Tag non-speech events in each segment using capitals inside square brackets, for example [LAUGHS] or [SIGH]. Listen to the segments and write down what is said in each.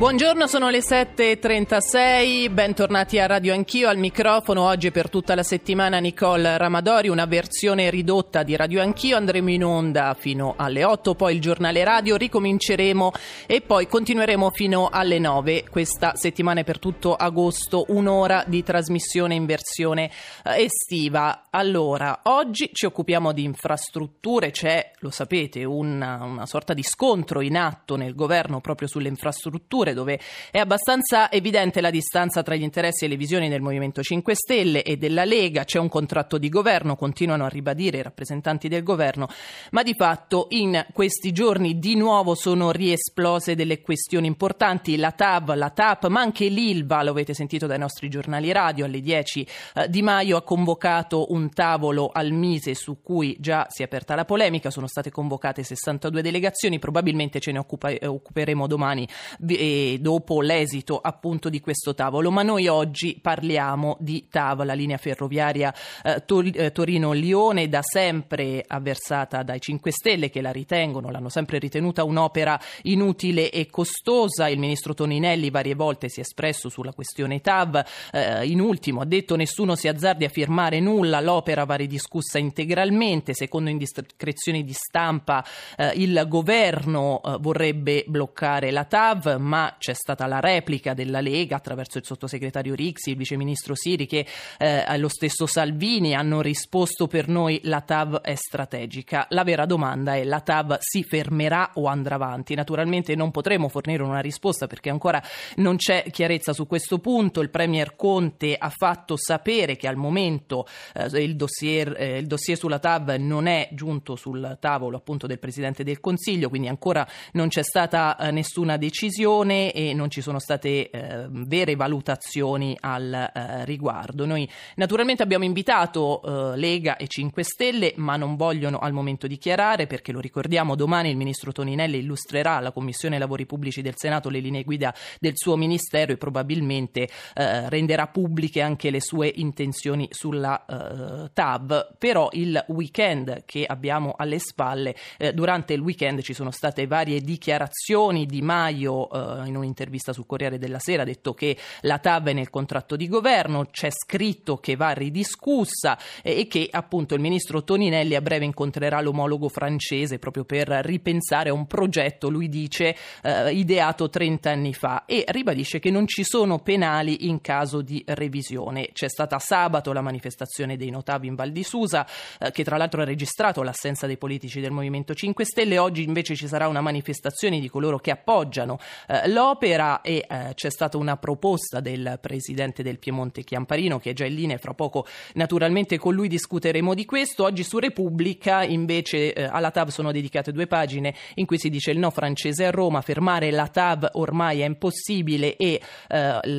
Buongiorno, sono le 7.36, bentornati a Radio Anch'io, al microfono oggi per tutta la settimana Nicole Ramadori, una versione ridotta di Radio Anch'io, andremo in onda fino alle 8, poi il giornale radio, ricominceremo e poi continueremo fino alle 9, questa settimana è per tutto agosto, un'ora di trasmissione in versione eh, estiva. Allora, oggi ci occupiamo di infrastrutture, c'è, lo sapete, una, una sorta di scontro in atto nel governo proprio sulle infrastrutture settore dove è abbastanza evidente la distanza tra gli interessi e le visioni del Movimento 5 Stelle e della Lega, c'è un contratto di governo, continuano a ribadire i rappresentanti del governo, ma di fatto in questi giorni di nuovo sono riesplose delle questioni importanti, la TAV, la TAP, ma anche l'ILVA, lo avete sentito dai nostri giornali radio, alle 10 eh, di maio ha convocato un tavolo al Mise su cui già si è aperta la polemica, sono state convocate 62 delegazioni, probabilmente ce ne occupa, eh, occuperemo domani dopo l'esito appunto di questo tavolo. Ma noi oggi parliamo di TAV, la linea ferroviaria eh, Tor- eh, Torino-Lione, da sempre avversata dai 5 Stelle che la ritengono, l'hanno sempre ritenuta un'opera inutile e costosa. Il ministro Toninelli varie volte si è espresso sulla questione TAV. Eh, in ultimo ha detto nessuno si azzardi a firmare nulla, l'opera va ridiscussa integralmente. Secondo indiscrezioni di stampa eh, il governo eh, vorrebbe bloccare la TAV, ma c'è stata la replica della Lega attraverso il sottosegretario Rixi, il viceministro Siri che eh, lo stesso Salvini hanno risposto per noi la TAV è strategica. La vera domanda è la TAV si fermerà o andrà avanti? Naturalmente non potremo fornire una risposta perché ancora non c'è chiarezza su questo punto. Il Premier Conte ha fatto sapere che al momento eh, il, dossier, eh, il dossier sulla TAV non è giunto sul tavolo appunto del Presidente del Consiglio, quindi ancora non c'è stata eh, nessuna decisione e non ci sono state eh, vere valutazioni al eh, riguardo. Noi naturalmente abbiamo invitato eh, Lega e 5 Stelle, ma non vogliono al momento dichiarare perché lo ricordiamo domani il ministro Toninelli illustrerà alla Commissione Lavori Pubblici del Senato le linee guida del suo ministero e probabilmente eh, renderà pubbliche anche le sue intenzioni sulla eh, TAV. Però il weekend che abbiamo alle spalle, eh, durante il weekend ci sono state varie dichiarazioni di Maio in un'intervista sul Corriere della Sera ha detto che la TAV è nel contratto di governo, c'è scritto che va ridiscussa e che appunto il ministro Toninelli a breve incontrerà l'omologo francese proprio per ripensare a un progetto, lui dice, eh, ideato 30 anni fa e ribadisce che non ci sono penali in caso di revisione. C'è stata sabato la manifestazione dei notavi in Val di Susa, eh, che tra l'altro ha registrato l'assenza dei politici del Movimento 5 Stelle, oggi invece ci sarà una manifestazione di coloro che appoggiano eh, l'opera e eh, c'è stata una proposta del presidente del Piemonte Chiamparino che è già in linea fra poco naturalmente con lui discuteremo di questo. Oggi su Repubblica invece eh, alla TAV sono dedicate due pagine in cui si dice il no francese a Roma, fermare la TAV ormai è impossibile e eh,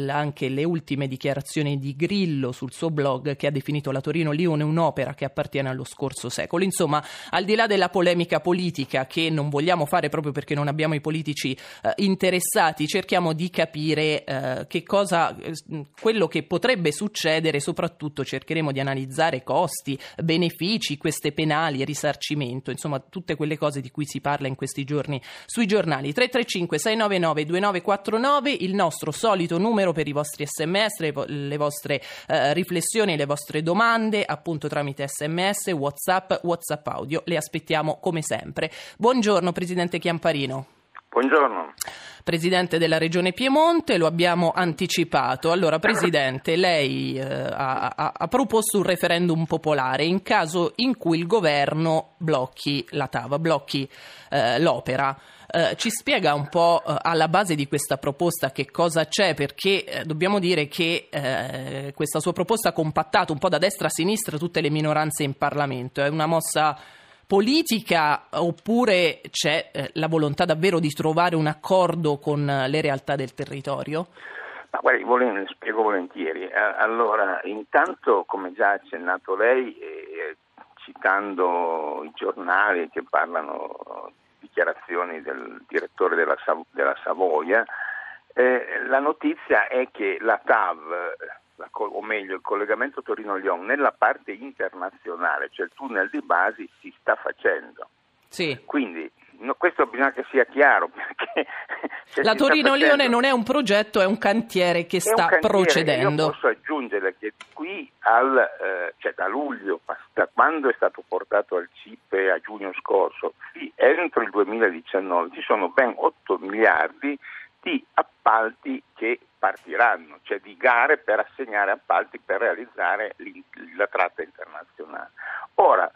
anche le ultime dichiarazioni di Grillo sul suo blog che ha definito la Torino-Lione un'opera che appartiene allo scorso secolo. Insomma, al di là della polemica politica che non vogliamo fare proprio perché non abbiamo i politici eh, interessati, stati cerchiamo di capire eh, che cosa, eh, quello che potrebbe succedere, soprattutto cercheremo di analizzare costi, benefici, queste penali, risarcimento, insomma tutte quelle cose di cui si parla in questi giorni sui giornali. 335 699 2949, il nostro solito numero per i vostri sms, le vostre eh, riflessioni, le vostre domande, appunto tramite sms, whatsapp, whatsapp audio, le aspettiamo come sempre. Buongiorno Presidente Chiamparino. Buongiorno. Presidente della Regione Piemonte, lo abbiamo anticipato. Allora, Presidente, lei eh, ha, ha, proposto un referendum popolare in caso in cui il governo blocchi la TAV, blocchi eh, l'opera. Eh, ci spiega un po' eh, alla base di questa proposta che cosa c'è, perché eh, dobbiamo dire che eh, questa sua proposta ha compattato un po' da destra a sinistra tutte le minoranze in Parlamento. È una mossa politica oppure c'è eh, la volontà davvero di trovare un accordo con eh, le realtà del territorio? Ma guardi, volen- spiego volentieri. Allora, intanto, come già accennato lei, eh, citando i giornali che parlano dichiarazioni del direttore della, Sav- della Savoia, eh, la notizia è che la TAV o meglio il collegamento Torino-Lyon nella parte internazionale, cioè il tunnel di Basi, si sta facendo. Sì. Quindi no, questo bisogna che sia chiaro. [LAUGHS] La Torino-Lione non è un progetto, è un cantiere che sta cantiere, procedendo. Io posso aggiungere che qui al, eh, cioè da luglio, da quando è stato portato al CIPE a giugno scorso, entro il 2019 ci sono ben 8 miliardi di appalti che partiranno, cioè di gare per assegnare appalti per realizzare la tratta internazionale. Ora,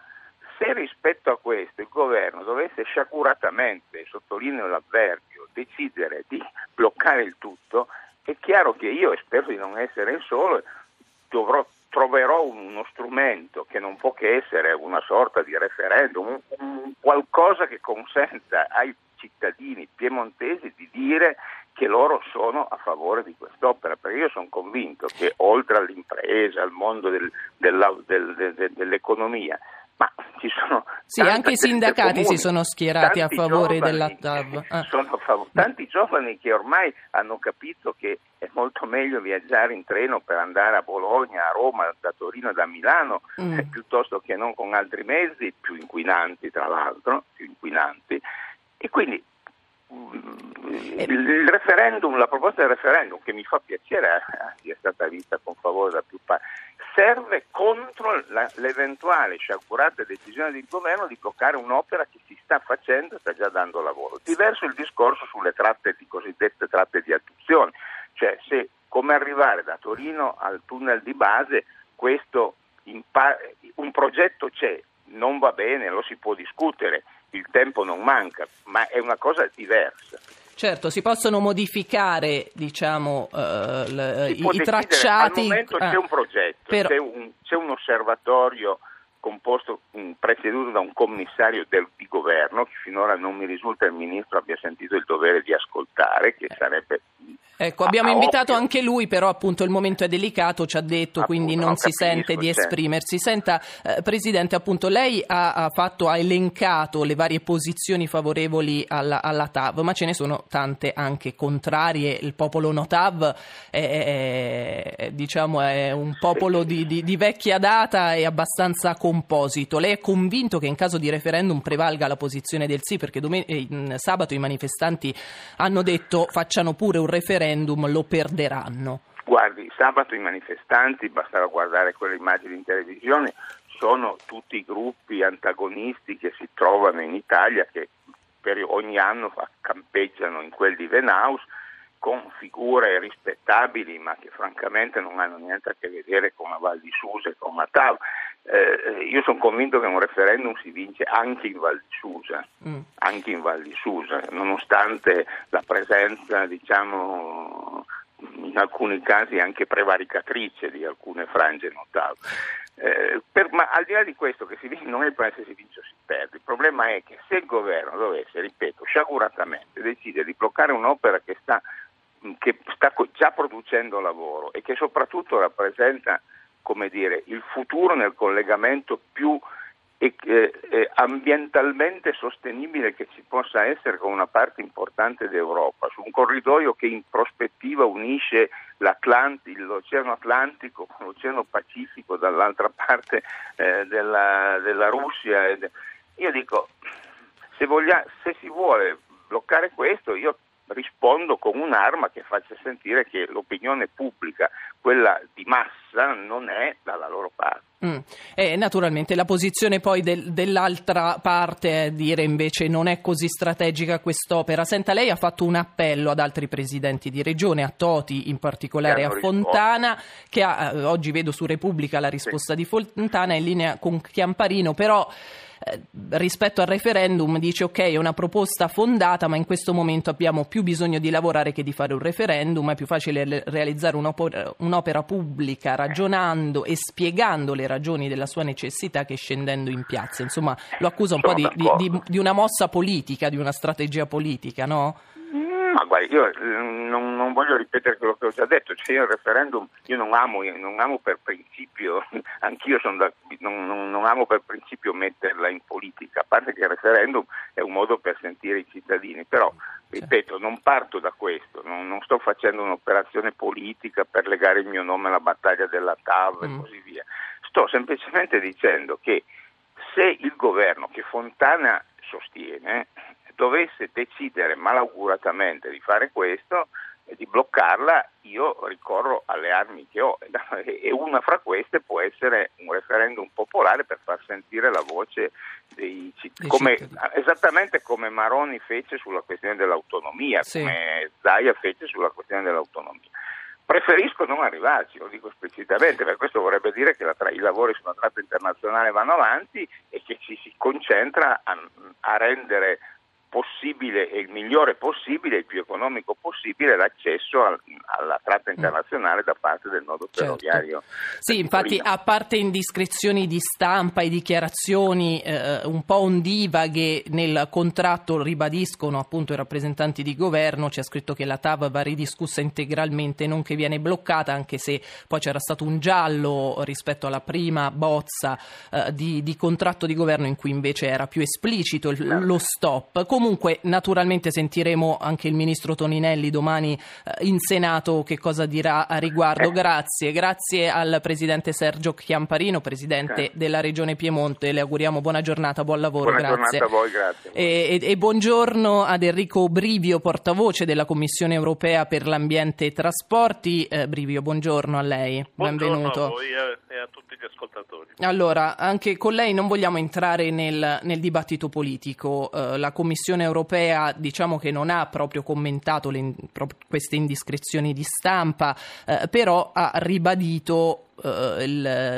se rispetto a questo il governo dovesse sciacuratamente, sottolineo l'avverbio, decidere di bloccare il tutto, è chiaro che io, e spero di non essere il solo, dovrò, troverò uno strumento che non può che essere una sorta di referendum, un, un, qualcosa che consenta ai cittadini piemontesi di dire che loro sono a favore di quest'opera, perché io sono convinto che oltre all'impresa, al mondo del, del, del, dell'economia, ma ci sono sì, anche i sindacati comuni, si sono schierati a favore della TAV. Ah. Fav- tanti giovani che ormai hanno capito che è molto meglio viaggiare in treno per andare a Bologna, a Roma, da Torino, da Milano, mm. eh, piuttosto che non con altri mezzi più inquinanti, tra l'altro, più inquinanti. E quindi il referendum, la proposta del referendum, che mi fa piacere sia eh, stata vista con favore da più parti, serve contro la, l'eventuale sciagurata decisione del governo di bloccare un'opera che si sta facendo e sta già dando lavoro. Diverso il discorso sulle tratte di cosiddette tratte di adduzione, cioè se come arrivare da Torino al tunnel di base, questo un progetto c'è, non va bene, lo si può discutere tempo non manca, ma è una cosa diversa. Certo, si possono modificare diciamo, uh, l, i, i tracciati. Al momento ah, c'è un progetto, però... c'è, un, c'è un osservatorio composto, presieduto da un commissario del, di governo, che finora non mi risulta il ministro abbia sentito il dovere di ascoltare, che sarebbe Ecco, abbiamo ah, invitato ovvio. anche lui, però appunto il momento è delicato, ci ha detto, appunto, quindi non, non si capisco, sente di esprimersi. Senta, eh, Presidente, appunto lei ha, ha, fatto, ha, elencato le varie posizioni favorevoli alla, alla, TAV, ma ce ne sono tante anche contrarie. Il popolo no TAV è, è, diciamo, è un popolo di, di, di, vecchia data e abbastanza composito. Lei è convinto che in caso di referendum prevalga la posizione del sì? Perché domen- eh, sabato i manifestanti hanno detto facciano pure un referendum referendum lo perderanno? Guardi, sabato i manifestanti, bastava guardare quelle immagini in televisione, sono tutti i gruppi antagonisti che si trovano in Italia che per ogni anno campeggiano in quel di Venaus con figure rispettabili ma che francamente non hanno niente a che vedere con la Val di Susa e con Matau. Eh, io sono convinto che un referendum si vince anche in Val di Susa, mm. anche in Val di Susa, nonostante la presenza, diciamo, in alcuni casi anche prevaricatrice di alcune frange notabili. Eh, per, ma al di là di questo che si vince, non è il problema se si vince o si perde, il problema è che se il governo dovesse, ripeto, sciaguratamente decidere di bloccare un'opera che sta, che sta già producendo lavoro e che soprattutto rappresenta come dire, il futuro nel collegamento più eh, eh, ambientalmente sostenibile che ci possa essere con una parte importante d'Europa, su un corridoio che in prospettiva unisce l'Oceano Atlantico con l'Oceano Pacifico dall'altra parte eh, della, della, Russia. Io dico, se, voglia, se si vuole bloccare questo, io rispondo con un'arma che faccia sentire che l'opinione pubblica, quella massa, non è dalla loro parte. Mm. E naturalmente la posizione poi del, dell'altra parte è dire invece non è così strategica quest'opera. Senta, lei ha fatto un appello ad altri presidenti di regione, a Toti in particolare, a Fontana, che ha, eh, oggi vedo su Repubblica la risposta sì. di Fontana in linea con Chiamparino, però eh, rispetto al referendum dice ok è una proposta fondata ma in questo momento abbiamo più bisogno di lavorare che di fare un referendum, è più facile realizzare un'opera, un'opera pubblica ragionando e spiegando le ragioni della sua necessità che scendendo in piazza. Insomma lo accusa un Sono po' di, di, di, una mossa politica, di una strategia politica, no? Ma guarda, io mm, non, non, voglio ripetere quello che ho già detto, cioè il referendum io non amo, non amo per principio, [LAUGHS] anch'io da, non, non, amo per principio metterla in politica, a parte che il referendum è un modo per sentire i cittadini, però Ripeto, non parto da questo, non, non, sto facendo un'operazione politica per legare il mio nome alla battaglia della TAV mm. e così via. Sto semplicemente dicendo che se il governo che Fontana sostiene dovesse decidere malauguratamente di fare questo, di bloccarla, io ricorro alle armi che ho [LAUGHS] e una fra queste può essere un referendum popolare per far sentire la voce dei cittadini, esattamente come Maroni fece sulla questione dell'autonomia, sì. come Zaia fece sulla questione dell'autonomia. Preferisco non arrivarci, lo dico esplicitamente, per questo vorrebbe dire che tra- i lavori sulla tratta internazionale vanno avanti e che ci si concentra a, a rendere possibile e il migliore possibile, il più economico possibile l'accesso al, alla tratta mm. internazionale da parte del nodo certo. ferroviario. Sì, infatti a parte indiscrezioni di stampa e dichiarazioni eh, un po' ondivaghe nel contratto ribadiscono appunto i rappresentanti di governo, c'è scritto che la TAV va ridiscussa integralmente, non che viene bloccata, anche se poi c'era stato un giallo rispetto alla prima bozza eh, di, di, contratto di governo in cui invece era più esplicito il, certo. lo stop. Comunque Comunque, naturalmente sentiremo anche il ministro Toninelli domani eh, in Senato che cosa dirà a riguardo. Grazie, grazie al presidente Sergio Chiamparino, presidente della regione Piemonte. Le auguriamo buona giornata, buon lavoro. Buona grazie. giornata a voi, grazie. E, e, e, buongiorno ad Enrico Brivio, portavoce della Commissione europea per l'ambiente e i trasporti. Eh, Brivio, buongiorno a lei. Buongiorno Benvenuto. a voi e a tutti gli ascoltatori. Allora, anche con lei non vogliamo entrare nel, nel dibattito politico. Eh, la Commissione europea diciamo che non ha proprio commentato le, queste indiscrezioni di stampa, eh, però ha ribadito eh,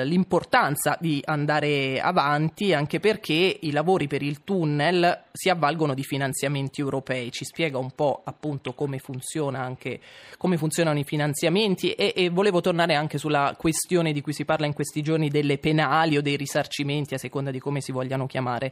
l'importanza di andare avanti anche perché i lavori per il tunnel si avvalgono di finanziamenti europei. Ci spiega un po' appunto come funziona anche come funzionano i finanziamenti e, e volevo tornare anche sulla questione di cui si parla in questi giorni delle penali o dei risarcimenti a seconda di come si vogliano chiamare.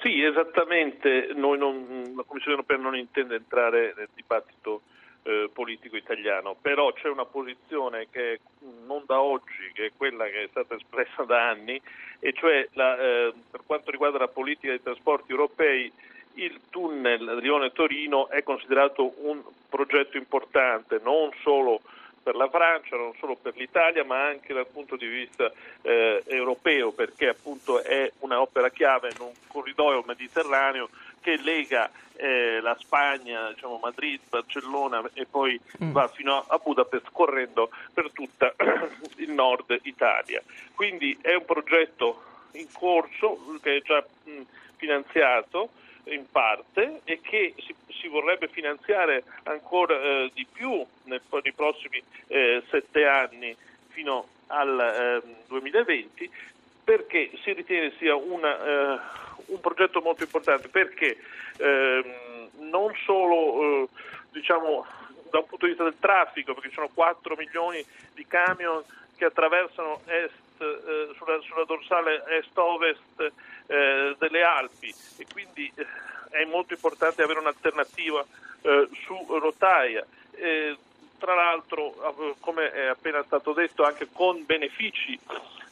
Sì, esattamente. Non, la Commissione europea non intende entrare nel dibattito eh, politico italiano, però c'è una posizione che non da oggi, che è quella che è stata espressa da anni, e cioè la, eh, per quanto riguarda la politica dei trasporti europei il tunnel Lione-Torino è considerato un progetto importante non solo per la Francia, non solo per l'Italia, ma anche dal punto di vista eh, europeo, perché appunto è un'opera chiave in un corridoio mediterraneo che lega eh, la Spagna, diciamo Madrid, Barcellona e poi mm. va fino a Budapest correndo per tutta [CLEARS THROAT] il nord Italia. Quindi è un progetto in corso che è già mh, finanziato in parte e che si, si vorrebbe finanziare ancora eh, di più nei, nei prossimi eh, sette anni fino al eh, 2020 perché si ritiene sia una, eh, un progetto molto importante perché ehm, non solo eh, diciamo, da un punto di vista del traffico perché ci sono 4 milioni di camion che attraversano est, eh, sulla, sulla dorsale est-ovest eh, delle Alpi e quindi eh, è molto importante avere un'alternativa eh, su rotaia. tra l'altro, eh, come è appena stato detto, anche con benefici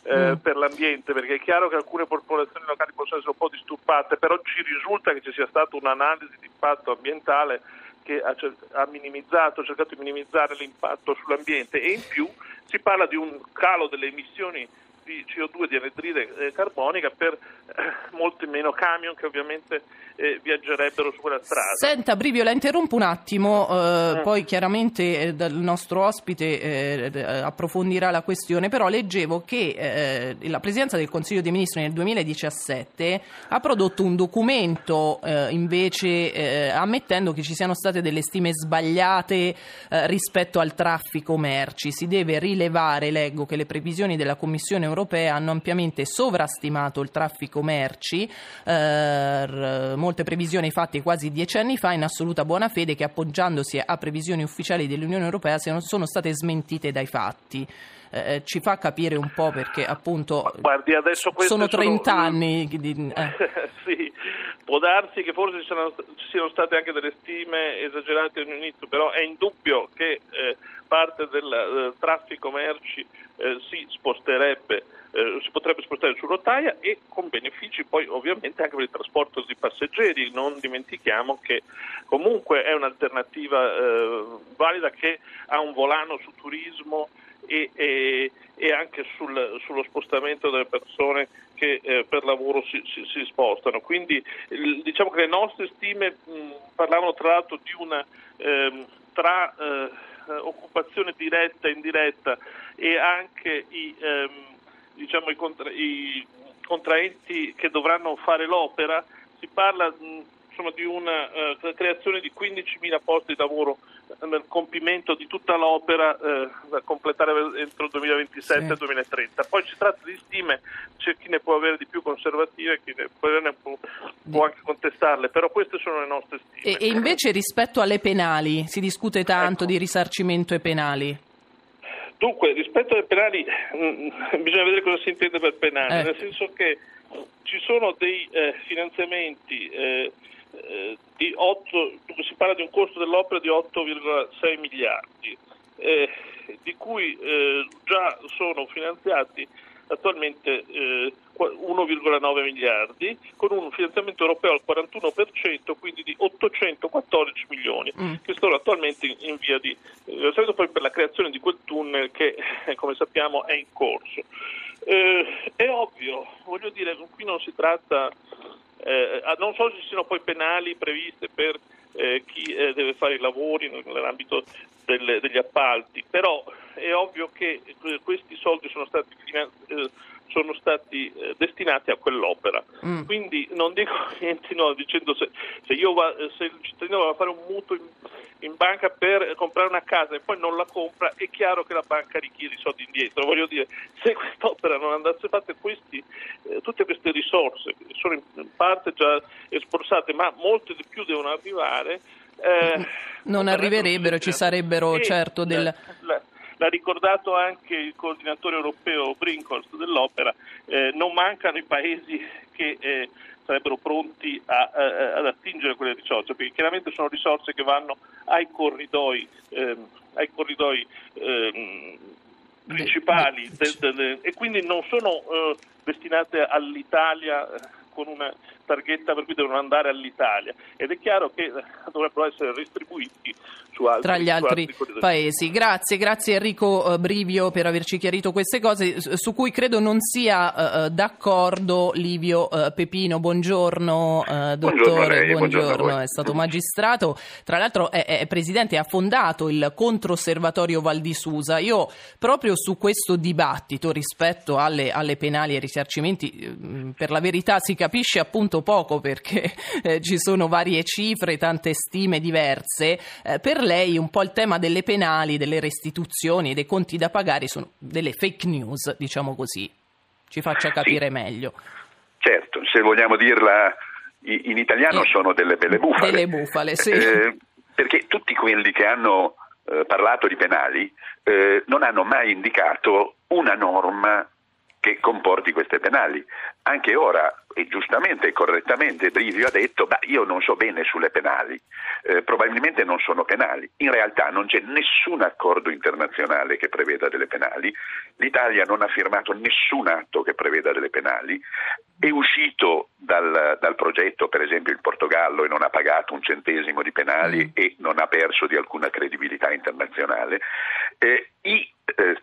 eh, mm. per l'ambiente, perché è chiaro che alcune popolazioni locali possono essere un po' disturbate, però ci risulta che ci sia stata un'analisi di impatto ambientale che ha, ha, minimizzato, ha cercato di minimizzare l'impatto sull'ambiente e in più si parla di un calo delle emissioni di CO2 di anidride eh, carbonica per eh, molti meno camion che ovviamente eh, viaggerebbero su quella strada. Senta Brivio, la interrompo un attimo, eh, mm. poi chiaramente eh, il nostro ospite eh, approfondirà la questione, però leggevo che la Presidenza del Consiglio dei Ministri nel 2017 ha prodotto un documento invece ammettendo che ci siano state delle stime sbagliate rispetto al traffico merci. Si deve rilevare, leggo, che le previsioni della Commissione europea hanno ampiamente sovrastimato il traffico merci, eh, molte previsioni fatte quasi dieci anni fa in assoluta buona fede che appoggiandosi a previsioni ufficiali dell'Unione europea sono state smentite dai fatti. Eh, ci fa capire un po' perché appunto Guardi, sono 30 sono... anni. Di, eh. [LAUGHS] sì, può darsi che forse ci, sono, ci, siano state anche delle stime esagerate all'inizio, però è indubbio che eh, parte del eh, traffico merci eh, si sposterebbe eh, si potrebbe spostare su rotaia e con benefici poi ovviamente anche per il trasporto di passeggeri. Non dimentichiamo che comunque è un'alternativa eh, valida che ha un volano su turismo e, e, e anche sul, sullo spostamento delle persone che eh, per lavoro si, si, si spostano. Quindi diciamo che le nostre stime mh, parlavano tra l'altro di una ehm, tra eh, occupazione diretta e indiretta e anche i, ehm, diciamo, i, contra- i, contraenti che dovranno fare l'opera, si parla insomma, di una uh, creazione di 15.000 posti di lavoro nel compimento di tutta l'opera eh, da completare entro il 2027-2030. Sì. Poi si tratta di stime, c'è chi ne può avere di più conservative, chi ne può, ne può, può anche contestarle, però queste sono le nostre stime. E, e invece rispetto alle penali, si discute tanto ecco. di risarcimento e penali? Dunque, rispetto alle penali, mh, mm, bisogna vedere cosa si intende per penali, eh. nel senso che ci sono dei eh, finanziamenti eh, eh, di 8, si parla di un costo dell'opera di 8,6 miliardi, eh, di cui eh, già sono finanziati attualmente 1,9 miliardi, con un finanziamento europeo al 41%, quindi di 814 milioni, mm. che sono attualmente in via di finanziamento poi per la creazione di quel tunnel che, [LAUGHS] come sappiamo, è in corso. Eh, è ovvio, voglio dire, qui non si tratta eh, ah, non so se ci siano poi penali previste per eh, chi eh, deve fare i lavori nell'ambito delle, degli appalti, però è ovvio che eh, questi soldi sono stati, eh, sono stati eh, destinati a quell'opera. Mm. Quindi non dico [LAUGHS] niente no, dicendo se, se, va, se, il cittadino va a fare un mutuo in, in, banca per comprare una casa e poi non la compra, è chiaro che la banca richiede i soldi indietro. Voglio dire, se quest'opera non andasse fatta, questi, eh, tutte queste risorse sono in, parte già esborsate, ma molte di più devono arrivare. Eh, non arriverebbero, ci sarebbero certo del... La, la, l'ha ricordato anche il coordinatore europeo Brinkhorst dell'opera, eh, non mancano i paesi che eh, sarebbero pronti a, a, ad attingere quelle risorse, perché chiaramente sono risorse che vanno ai corridoi, ehm, ai corridoi ehm, principali de, de, de, e quindi non sono eh, destinate all'Italia eh, con una targhetta per cui devono andare all'Italia ed è chiaro che dovrebbero essere distribuiti su altri, tra gli altri, altri paesi. Grazie, grazie Enrico eh, Brivio per averci chiarito queste cose su cui credo non sia uh, d'accordo Livio uh, Pepino. Buongiorno uh, dottore, buongiorno, buongiorno è stato magistrato, tra l'altro è, è presidente, ha fondato il Controosservatorio Val di Susa. Io proprio su questo dibattito rispetto alle, alle penali e ai risarcimenti, per la verità si capisce appunto poco perché [LAUGHS] eh, ci sono varie cifre, tante stime diverse. Eh, per lei un po' il tema delle penali, delle restituzioni e dei conti da pagare sono delle fake news, diciamo così. Ci faccia capire sì. meglio. Certo, se vogliamo dirla in italiano eh, sono delle belle bufale. Delle bufale, sì. Eh, perché tutti quelli che hanno eh, parlato di penali eh, non hanno mai indicato una norma che comporti queste penali. Anche ora, e giustamente e correttamente, Brivio ha detto, ma io non so bene sulle penali, eh, probabilmente non sono penali. In realtà non c'è nessun accordo internazionale che preveda delle penali, l'Italia non ha firmato nessun atto che preveda delle penali, è uscito dal, dal progetto per esempio il Portogallo e non ha pagato un centesimo di penali mm. e non ha perso di alcuna credibilità internazionale. Eh, i, eh,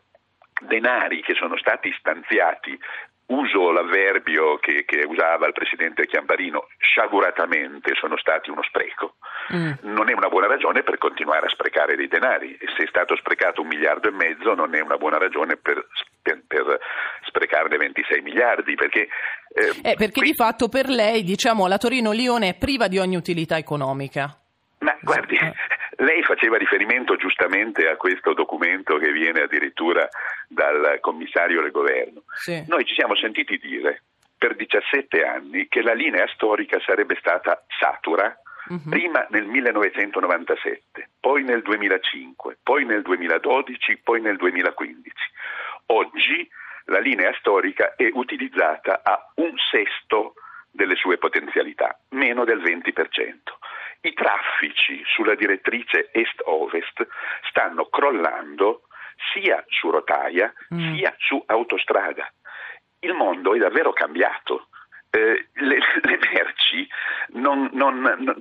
denari che sono stati stanziati uso l'avverbio che, che, usava il presidente Chiamparino, sciaguratamente sono stati uno spreco, mm. non è una buona ragione per continuare a sprecare dei denari. E se è stato sprecato un miliardo e mezzo non è una buona ragione per, per, per sprecarne 26 miliardi. Perché, eh, eh, perché qui... di fatto per lei diciamo, la Torino-Lione è priva di ogni utilità economica. Ma guardi, eh. Lei faceva riferimento giustamente a questo documento che viene addirittura dal commissario del governo. Sì. Noi ci siamo sentiti dire per 17 anni che la linea storica sarebbe stata satura uh-huh. prima nel 1997, poi nel 2005, poi nel 2012, poi nel 2015. Oggi la linea storica è utilizzata a un sesto delle sue potenzialità, meno del 20%. I traffici sulla direttrice est-ovest stanno crollando sia su rotaia mm. sia su autostrada il mondo è davvero cambiato. Eh, le, [LAUGHS] le, merci non, non, non,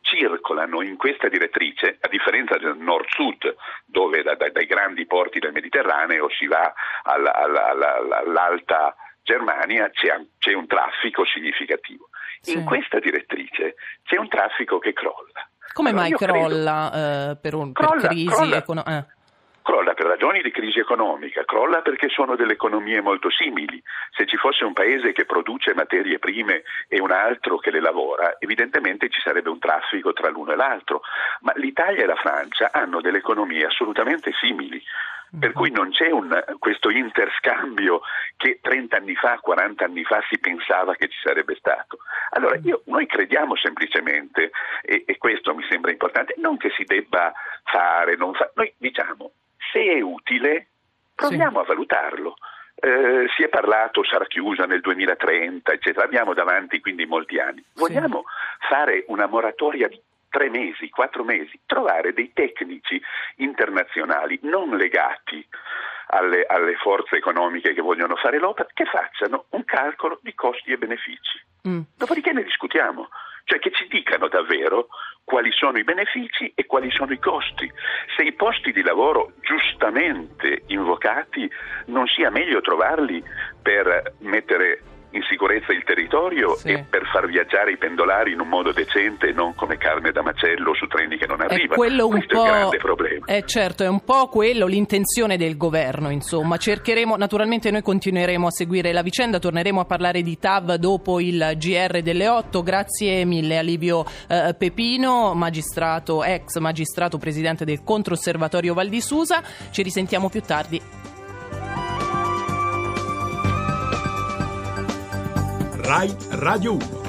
circolano in questa direttrice, a differenza del nord-sud, dove da, da, dai grandi porti del Mediterraneo si va alla, alla, alla, all'alta Germania, c'è, c'è, un traffico significativo. Sì. In questa direttrice c'è un traffico che crolla. Come allora, mai crolla credo... eh, per, un, crolla, per crisi economica? Eh. Crolla per ragioni di crisi economica, crolla perché sono delle economie molto simili. Se ci fosse un paese che produce materie prime e un altro che le lavora, evidentemente ci sarebbe un traffico tra l'uno e l'altro. Ma l'Italia e la Francia hanno delle economie assolutamente simili. Per cui non c'è un, questo interscambio che 30 anni fa, 40 anni fa si pensava che ci sarebbe stato. Allora io, noi crediamo semplicemente, e, e, questo mi sembra importante, non che si debba fare, fa, noi diciamo se è utile proviamo sì. a valutarlo. Eh, si è parlato, sarà chiusa nel 2030, eccetera. Abbiamo davanti quindi molti anni. Vogliamo sì. fare una moratoria di tre mesi, quattro mesi, trovare dei tecnici internazionali non legati alle, alle, forze economiche che vogliono fare l'opera che facciano un calcolo di costi e benefici. Mm. Dopodiché ne discutiamo, cioè che ci dicano davvero quali sono i benefici e quali sono i costi. Se i posti di lavoro giustamente invocati non sia meglio trovarli per mettere in sicurezza il territorio sì. e per far viaggiare i pendolari in un modo decente e non come carne da macello su treni che non arrivano. È quello un Questo po'... è il grande problema. Eh certo, è un po' quello l'intenzione del governo, insomma. Cercheremo, naturalmente noi continueremo a seguire la vicenda, torneremo a parlare di TAV dopo il GR delle 8. Grazie mille a Livio eh, Pepino, magistrato, ex magistrato presidente del Controosservatorio Val di Susa. Ci risentiamo più tardi. Rai Radio 1.